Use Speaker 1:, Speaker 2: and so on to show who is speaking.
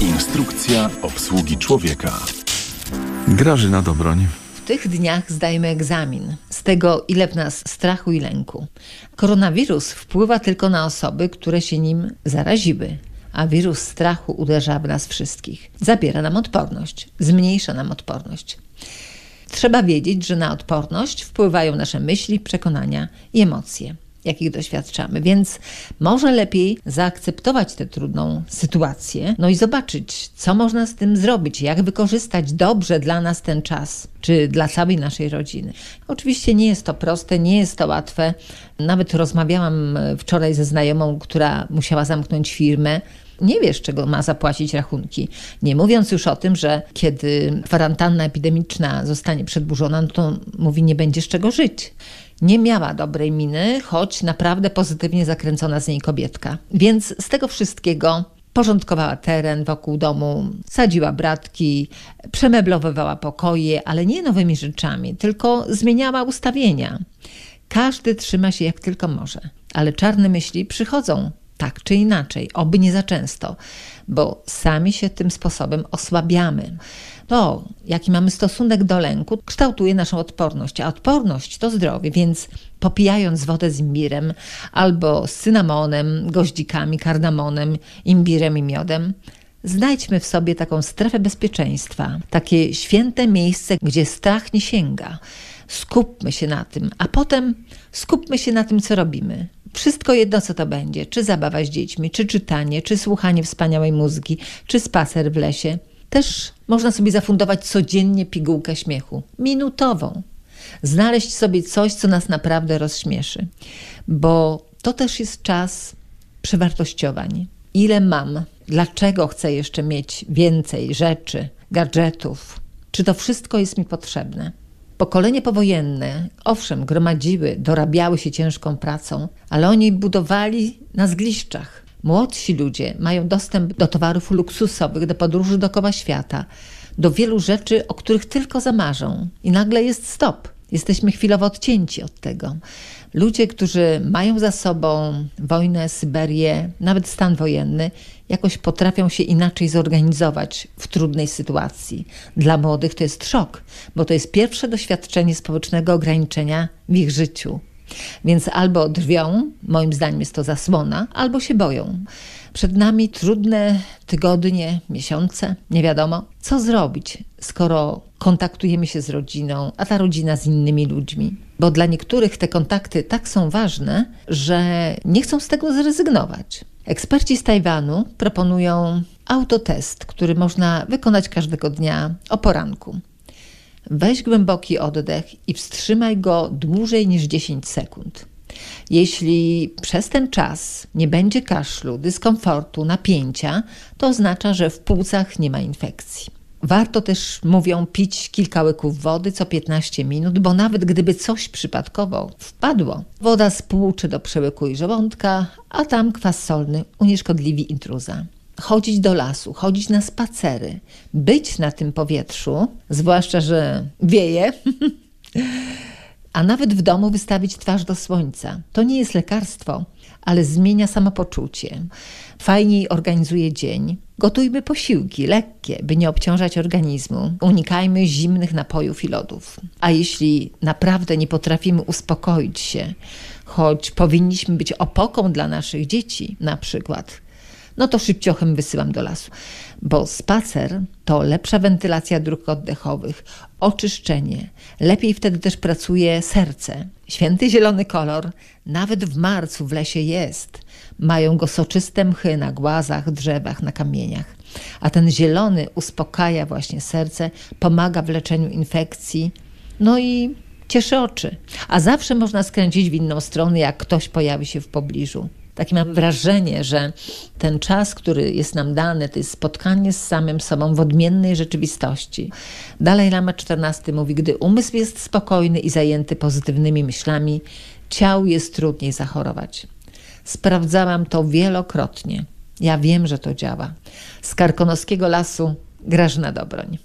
Speaker 1: Instrukcja obsługi człowieka.
Speaker 2: Grażyna Dobroń.
Speaker 3: W tych dniach zdajemy egzamin z tego, ile w nas strachu i lęku. Koronawirus wpływa tylko na osoby, które się nim zaraziły, a wirus strachu uderza w nas wszystkich. Zabiera nam odporność, zmniejsza nam odporność. Trzeba wiedzieć, że na odporność wpływają nasze myśli, przekonania i emocje jakich doświadczamy. Więc może lepiej zaakceptować tę trudną sytuację, no i zobaczyć, co można z tym zrobić, jak wykorzystać dobrze dla nas ten czas, czy dla całej naszej rodziny. Oczywiście nie jest to proste, nie jest to łatwe. Nawet rozmawiałam wczoraj ze znajomą, która musiała zamknąć firmę nie wiesz, czego ma zapłacić rachunki. Nie mówiąc już o tym, że kiedy kwarantanna epidemiczna zostanie przedłużona, no to mówi, nie będziesz czego żyć. Nie miała dobrej miny, choć naprawdę pozytywnie zakręcona z niej kobietka. Więc z tego wszystkiego porządkowała teren wokół domu, sadziła bratki, przemeblowywała pokoje, ale nie nowymi rzeczami, tylko zmieniała ustawienia. Każdy trzyma się jak tylko może, ale czarne myśli przychodzą tak czy inaczej, oby nie za często, bo sami się tym sposobem osłabiamy. To, jaki mamy stosunek do lęku, kształtuje naszą odporność, a odporność to zdrowie, więc popijając wodę z imbirem albo z cynamonem, goździkami, kardamonem, imbirem i miodem, znajdźmy w sobie taką strefę bezpieczeństwa, takie święte miejsce, gdzie strach nie sięga. Skupmy się na tym, a potem skupmy się na tym, co robimy. Wszystko jedno, co to będzie, czy zabawa z dziećmi, czy czytanie, czy słuchanie wspaniałej muzyki, czy spacer w lesie. Też można sobie zafundować codziennie pigułkę śmiechu, minutową. Znaleźć sobie coś, co nas naprawdę rozśmieszy, bo to też jest czas przewartościowań. Ile mam? Dlaczego chcę jeszcze mieć więcej rzeczy, gadżetów? Czy to wszystko jest mi potrzebne? Pokolenie powojenne, owszem, gromadziły, dorabiały się ciężką pracą, ale oni budowali na zgliszczach. Młodsi ludzie mają dostęp do towarów luksusowych, do podróży dookoła świata, do wielu rzeczy, o których tylko zamarzą. I nagle jest stop. Jesteśmy chwilowo odcięci od tego. Ludzie, którzy mają za sobą wojnę, Syberię, nawet stan wojenny, jakoś potrafią się inaczej zorganizować w trudnej sytuacji. Dla młodych to jest szok, bo to jest pierwsze doświadczenie społecznego ograniczenia w ich życiu. Więc albo drwią, moim zdaniem jest to zasłona, albo się boją. Przed nami trudne tygodnie, miesiące, nie wiadomo, co zrobić, skoro kontaktujemy się z rodziną, a ta rodzina z innymi ludźmi. Bo dla niektórych te kontakty tak są ważne, że nie chcą z tego zrezygnować. Eksperci z Tajwanu proponują autotest, który można wykonać każdego dnia o poranku. Weź głęboki oddech i wstrzymaj go dłużej niż 10 sekund. Jeśli przez ten czas nie będzie kaszlu, dyskomfortu, napięcia, to oznacza, że w płucach nie ma infekcji. Warto też, mówią, pić kilka łyków wody co 15 minut, bo nawet gdyby coś przypadkowo wpadło, woda spłuczy do przełyku i żołądka, a tam kwas solny unieszkodliwi intruza. Chodzić do lasu, chodzić na spacery, być na tym powietrzu, zwłaszcza, że wieje, a nawet w domu wystawić twarz do słońca. To nie jest lekarstwo, ale zmienia samopoczucie. Fajniej organizuje dzień. Gotujmy posiłki lekkie, by nie obciążać organizmu. Unikajmy zimnych napojów i lodów. A jeśli naprawdę nie potrafimy uspokoić się, choć powinniśmy być opoką dla naszych dzieci, na przykład, no to szybciochem wysyłam do lasu. Bo spacer to lepsza wentylacja dróg oddechowych, oczyszczenie. Lepiej wtedy też pracuje serce. Święty zielony kolor nawet w marcu w lesie jest. Mają go soczyste mchy na głazach, drzewach, na kamieniach. A ten zielony uspokaja właśnie serce, pomaga w leczeniu infekcji. No i cieszy oczy. A zawsze można skręcić w inną stronę, jak ktoś pojawi się w pobliżu. Takie mam wrażenie, że ten czas, który jest nam dany, to jest spotkanie z samym sobą w odmiennej rzeczywistości. Dalej Lama XIV mówi, gdy umysł jest spokojny i zajęty pozytywnymi myślami, ciał jest trudniej zachorować. Sprawdzałam to wielokrotnie. Ja wiem, że to działa. Z Karkonoskiego Lasu Grażyna Dobroń.